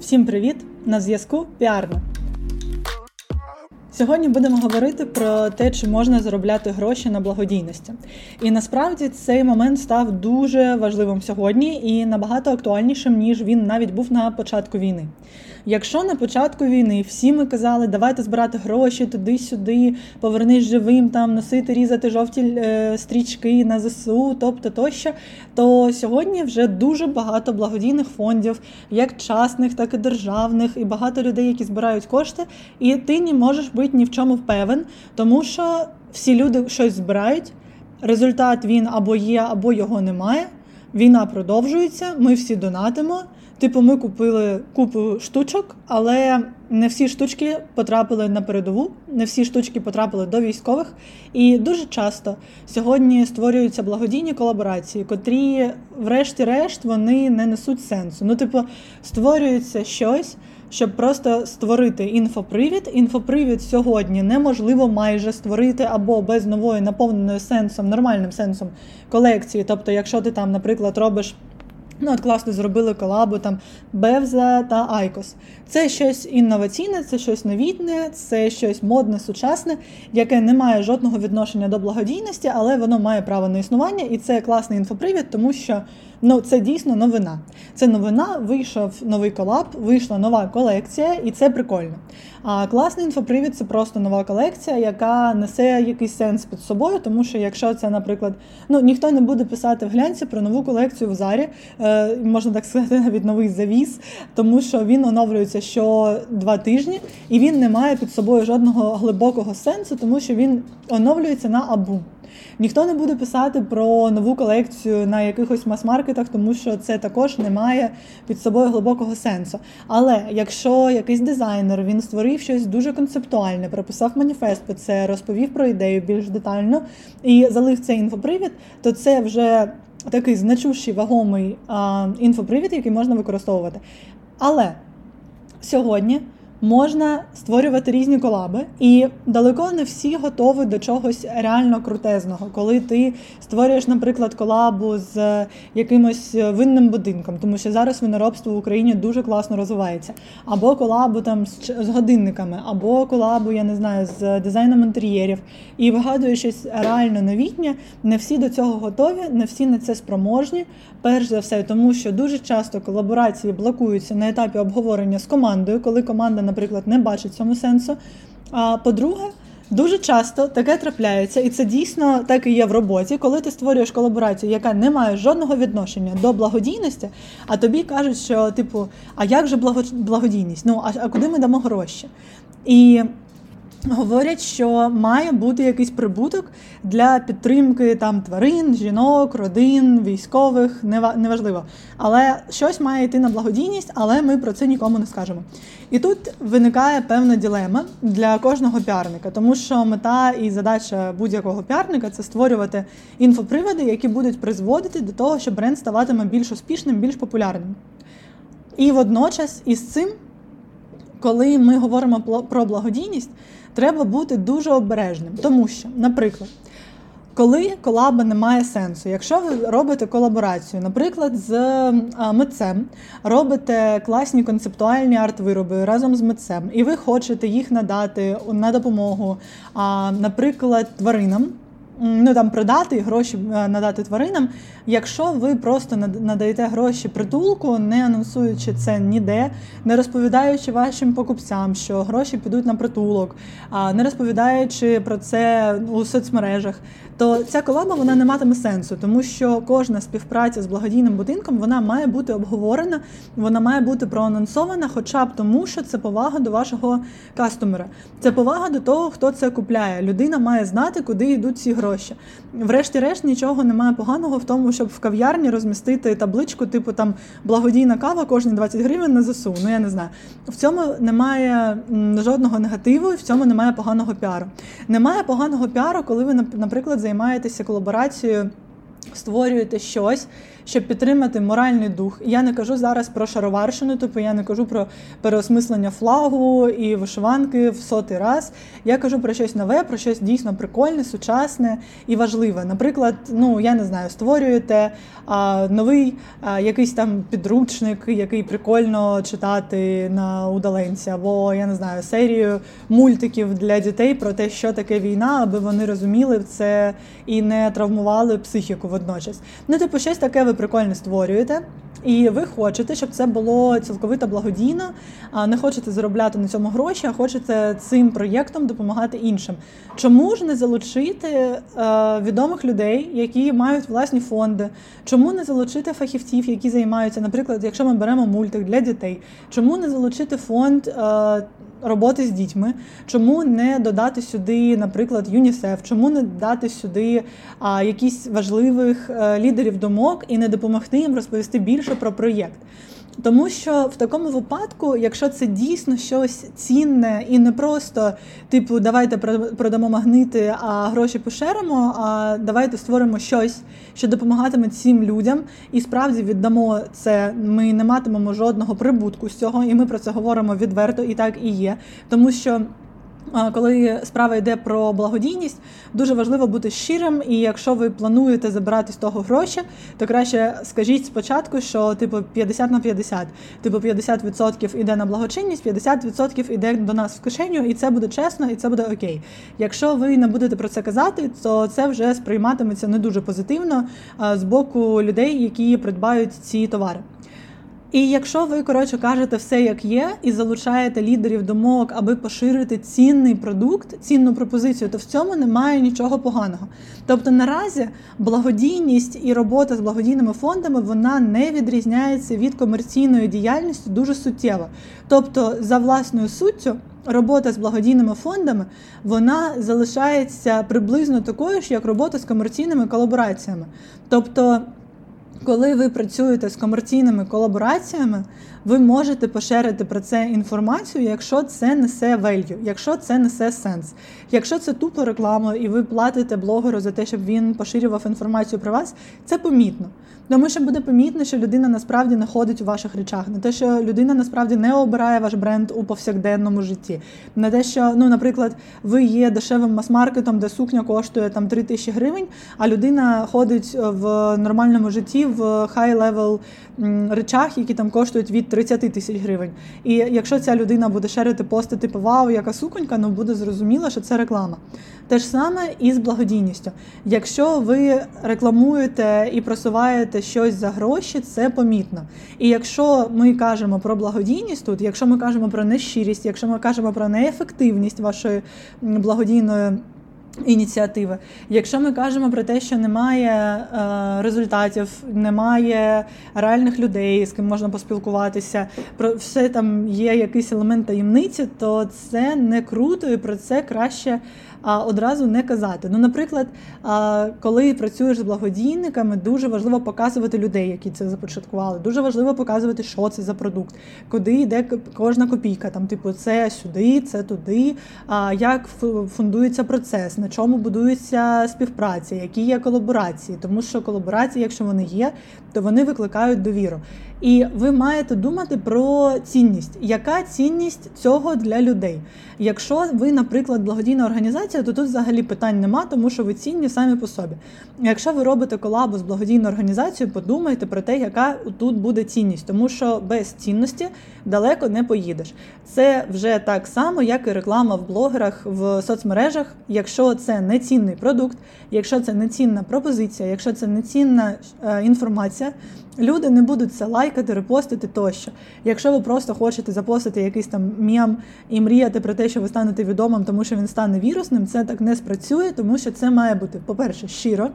Всім привіт! На зв'язку Піарна. Сьогодні будемо говорити про те, чи можна заробляти гроші на благодійності. І насправді цей момент став дуже важливим сьогодні і набагато актуальнішим, ніж він навіть був на початку війни. Якщо на початку війни всі ми казали, давайте збирати гроші туди-сюди, повернись живим, там носити, різати жовті е, стрічки на ЗСУ, тобто тощо, то сьогодні вже дуже багато благодійних фондів, як частних, так і державних, і багато людей, які збирають кошти, і ти не можеш бути ні в чому впевнен, тому що всі люди щось збирають. Результат він або є, або його немає. Війна продовжується, ми всі донатимо. Типу, ми купили купу штучок, але не всі штучки потрапили на передову, не всі штучки потрапили до військових. І дуже часто сьогодні створюються благодійні колаборації, котрі, врешті-решт, вони не несуть сенсу. Ну, типу, створюється щось. Щоб просто створити інфопривід. Інфопривід сьогодні неможливо майже створити або без нової наповненої сенсом, нормальним сенсом колекції. Тобто, якщо ти там, наприклад, робиш. Ну, от класно зробили колабу там Бевза та Айкос. Це щось інноваційне, це щось новітне, це щось модне, сучасне, яке не має жодного відношення до благодійності, але воно має право на існування, і це класний інфопривід, тому що ну це дійсно новина. Це новина, вийшов новий колаб, вийшла нова колекція, і це прикольно. А класний інфопривід це просто нова колекція, яка несе якийсь сенс під собою, тому що якщо це, наприклад, ну ніхто не буде писати в глянці про нову колекцію в зарі, е, можна так сказати, навіть новий завіс, тому що він оновлюється що два тижні, і він не має під собою жодного глибокого сенсу, тому що він оновлюється на абу. Ніхто не буде писати про нову колекцію на якихось мас-маркетах, тому що це також не має під собою глибокого сенсу. Але якщо якийсь дизайнер він створив щось дуже концептуальне, прописав маніфест про це, розповів про ідею більш детально і залив цей інфопривід, то це вже такий значущий вагомий а, інфопривід, який можна використовувати. Але сьогодні можна створювати різні колаби, і далеко не всі готові до чогось реально крутезного. Коли ти створюєш, наприклад, колабу з якимось винним будинком, тому що зараз виноробство в Україні дуже класно розвивається, або колабу там з годинниками, або колабу, я не знаю, з дизайном інтер'єрів. І вигадуєш щось реально новітнє. Не всі до цього готові, не всі на це спроможні. Перш за все, тому що дуже часто колаборації блокуються на етапі обговорення з командою, коли команда наприклад, не бачить цьому сенсу. А по-друге, дуже часто таке трапляється, і це дійсно так і є в роботі, коли ти створюєш колаборацію, яка не має жодного відношення до благодійності, а тобі кажуть, що типу, а як же благодійність? Ну а, куди ми дамо гроші? І Говорять, що має бути якийсь прибуток для підтримки там тварин, жінок, родин, військових, неважливо. Але щось має йти на благодійність, але ми про це нікому не скажемо. І тут виникає певна ділема для кожного піарника, тому що мета і задача будь-якого піарника це створювати інфоприводи, які будуть призводити до того, щоб бренд ставатиме більш успішним, більш популярним. І водночас із цим, коли ми говоримо про благодійність треба бути дуже обережним, тому що, наприклад, коли колаба не має сенсу, якщо ви робите колаборацію, наприклад, з митцем, робите класні концептуальні арт-вироби разом з митцем, і ви хочете їх надати на допомогу, наприклад, тваринам ну там продати гроші е, надати тваринам. Якщо ви просто надаєте гроші притулку, не анонсуючи це ніде, не розповідаючи вашим покупцям, що гроші підуть на притулок, не розповідаючи про це у соцмережах, то ця колаба вона не матиме сенсу, тому що кожна співпраця з благодійним будинком вона має бути обговорена, вона має бути проанонсована, хоча б тому, що це повага до вашого кастомера. Це повага до того, хто це купляє. Людина має знати, куди йдуть ці гроші. Врешті-решт, нічого немає поганого в тому, щоб в кав'ярні розмістити табличку, типу там благодійна кава кожні 20 гривень на ЗСУ. Ну я не знаю. В цьому немає жодного негативу, і в цьому немає поганого піару. Немає поганого піару, коли ви, наприклад, займаєтеся колаборацією, створюєте щось. Щоб підтримати моральний дух. Я не кажу зараз про шароварщину, тобто я не кажу про переосмислення флагу і вишиванки в сотий раз. Я кажу про щось нове, про щось дійсно прикольне, сучасне і важливе. Наприклад, ну я не знаю, створюєте а, новий а, якийсь там підручник, який прикольно читати на удаленці, або я не знаю, серію мультиків для дітей про те, що таке війна, аби вони розуміли це і не травмували психіку водночас. Ну, типу, щось таке ви прикольно створюєте. І ви хочете, щоб це було цілковито благодійно, не хочете заробляти на цьому гроші, а хочете цим проєктом допомагати іншим. Чому ж не залучити е, відомих людей, які мають власні фонди? Чому не залучити фахівців, які займаються, наприклад, якщо ми беремо мультик для дітей? Чому не залучити фонд? Роботи з дітьми, чому не додати сюди, наприклад, ЮНІСЕФ, чому не дати сюди а, якісь важливих е, лідерів думок і не допомогти їм розповісти більше про проєкт? Тому що в такому випадку, якщо це дійсно щось цінне і не просто типу давайте продамо магнити, а гроші пошеримо, а давайте створимо щось, що допомагатиме цим людям, і справді віддамо це. Ми не матимемо жодного прибутку з цього, і ми про це говоримо відверто, і так і є, тому що. Коли справа йде про благодійність, дуже важливо бути щирим, і якщо ви плануєте забирати з того гроші, то краще скажіть спочатку, що типу 50 на 50. Типу 50% іде на благочинність, 50% іде до нас в кишеню, і це буде чесно, і це буде окей. Якщо ви не будете про це казати, то це вже сприйматиметься не дуже позитивно з боку людей, які придбають ці товари. І якщо ви, коротше, кажете все як є, і залучаєте лідерів думок, аби поширити цінний продукт, цінну пропозицію, то в цьому немає нічого поганого. Тобто наразі благодійність і робота з благодійними фондами вона не відрізняється від комерційної діяльності дуже суттєво. Тобто, за власною суттю. Робота з благодійними фондами вона залишається приблизно такою ж, як робота з комерційними колабораціями. Тобто коли ви працюєте з комерційними колабораціями, ви можете поширити про це інформацію, якщо це несе value, якщо це несе сенс. Якщо це тупо реклама, і ви платите блогеру за те, щоб він поширював інформацію про вас, це помітно. Тому що буде помітно, що людина насправді не ходить у ваших речах, не те, що людина насправді не обирає ваш бренд у повсякденному житті. Не те, що, ну, наприклад, ви є дешевим мас-маркетом, де сукня коштує там 3 тисячі гривень, а людина ходить в нормальному житті в high-level речах, які там коштують від 30 тисяч гривень. І якщо ця людина буде шерити пости типу Вау, яка суконька, ну буде зрозуміло, що це реклама. Те ж саме і з благодійністю. Якщо ви рекламуєте і просуваєте щось за гроші, це помітно. І якщо ми кажемо про благодійність тут, якщо ми кажемо про нещирість, якщо ми кажемо про неефективність вашої благодійної ініціативи. Якщо ми кажемо про те, що немає е, результатів, немає реальних людей, з ким можна поспілкуватися, про все там є якийсь елемент таємниці, то це не круто, і про це краще а одразу не казати. Ну, наприклад, коли працюєш з благодійниками, дуже важливо показувати людей, які це започаткували. Дуже важливо показувати, що це за продукт, куди йде кожна копійка. Там, типу, це сюди, це туди. Як фундується процес, на чому будується співпраця, які є колаборації, тому що колаборації, якщо вони є, то вони викликають довіру. І ви маєте думати про цінність. Яка цінність цього для людей? Якщо ви, наприклад, благодійна організація, то тут взагалі питань нема, тому що ви цінні самі по собі. Якщо ви робите колабу з благодійною організацією, подумайте про те, яка тут буде цінність, тому що без цінності далеко не поїдеш. Це вже так само, як і реклама в блогерах в соцмережах. Якщо це не цінний продукт, якщо це не цінна пропозиція, якщо це не цінна е, інформація. Люди не будуть це лайкати, репостити тощо. Якщо ви просто хочете запостити якийсь там мєм і мріяти про те, що ви станете відомим, тому що він стане вірусним, це так не спрацює, тому що це має бути, по-перше, щиро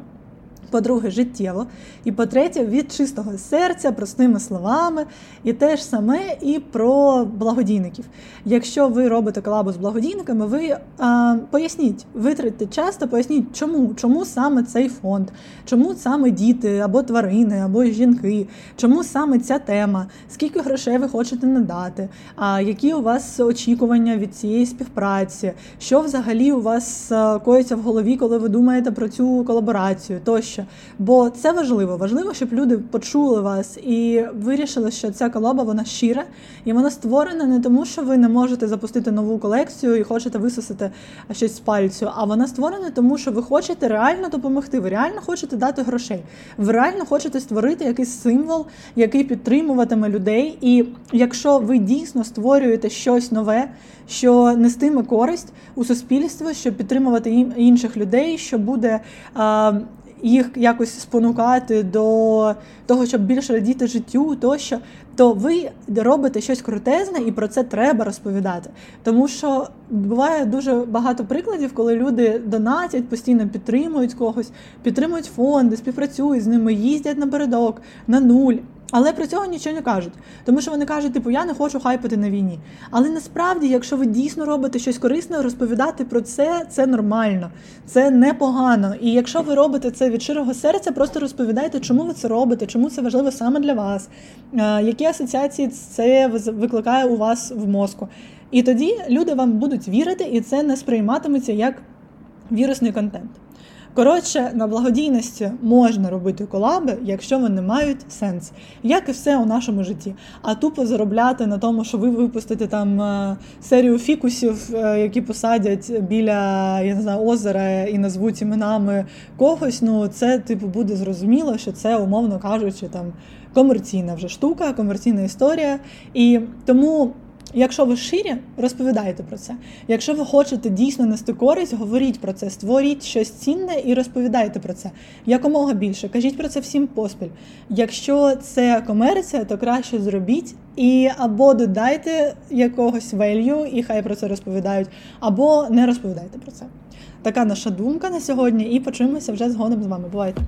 по-друге, життєво. І по-третє, від чистого серця, простими словами, і те ж саме і про благодійників. Якщо ви робите колабу з благодійниками, ви а, поясніть, витратьте часто, поясніть, чому чому саме цей фонд, чому саме діти або тварини, або жінки, чому саме ця тема, скільки грошей ви хочете надати, а які у вас очікування від цієї співпраці, що взагалі у вас коїться в голові, коли ви думаєте про цю колаборацію тощо тощо. Бо це важливо. Важливо, щоб люди почули вас і вирішили, що ця колоба вона щира, і вона створена не тому, що ви не можете запустити нову колекцію і хочете висосити щось з пальцю, а вона створена тому, що ви хочете реально допомогти. Ви реально хочете дати грошей. Ви реально хочете створити якийсь символ, який підтримуватиме людей. І якщо ви дійсно створюєте щось нове, що нестиме користь у суспільство, щоб підтримувати інших людей, що буде їх якось спонукати до того, щоб більше радіти життю, тощо, то ви робите щось крутезне, і про це треба розповідати. Тому що буває дуже багато прикладів, коли люди донатять, постійно підтримують когось, підтримують фонди, співпрацюють з ними, їздять напередок, на нуль. Але при цьому нічого не кажуть, тому що вони кажуть, типу, я не хочу хайпити на війні. Але насправді, якщо ви дійсно робите щось корисне, розповідати про це це нормально, це непогано. І якщо ви робите це від щирого серця, просто розповідайте, чому ви це робите, чому це важливо саме для вас, е, які асоціації це викликає у вас в мозку. І тоді люди вам будуть вірити, і це не сприйматиметься як вірусний контент. Коротше, на благодійності можна робити колаби, якщо вони мають сенс, як і все у нашому житті. А тупо заробляти на тому, що ви випустите там е, серію фікусів, е, які посадять біля я не знаю, озера і назвуть іменами когось. Ну це типу буде зрозуміло, що це, умовно кажучи, там комерційна вже штука, комерційна історія. І тому. Якщо ви ширі, розповідайте про це. Якщо ви хочете дійсно нести користь, говоріть про це, створіть щось цінне і розповідайте про це якомога більше. Кажіть про це всім поспіль. Якщо це комерція, то краще зробіть і або додайте якогось велью, і хай про це розповідають, або не розповідайте про це. Така наша думка на сьогодні, і почуємося вже згодом з вами. Бувайте!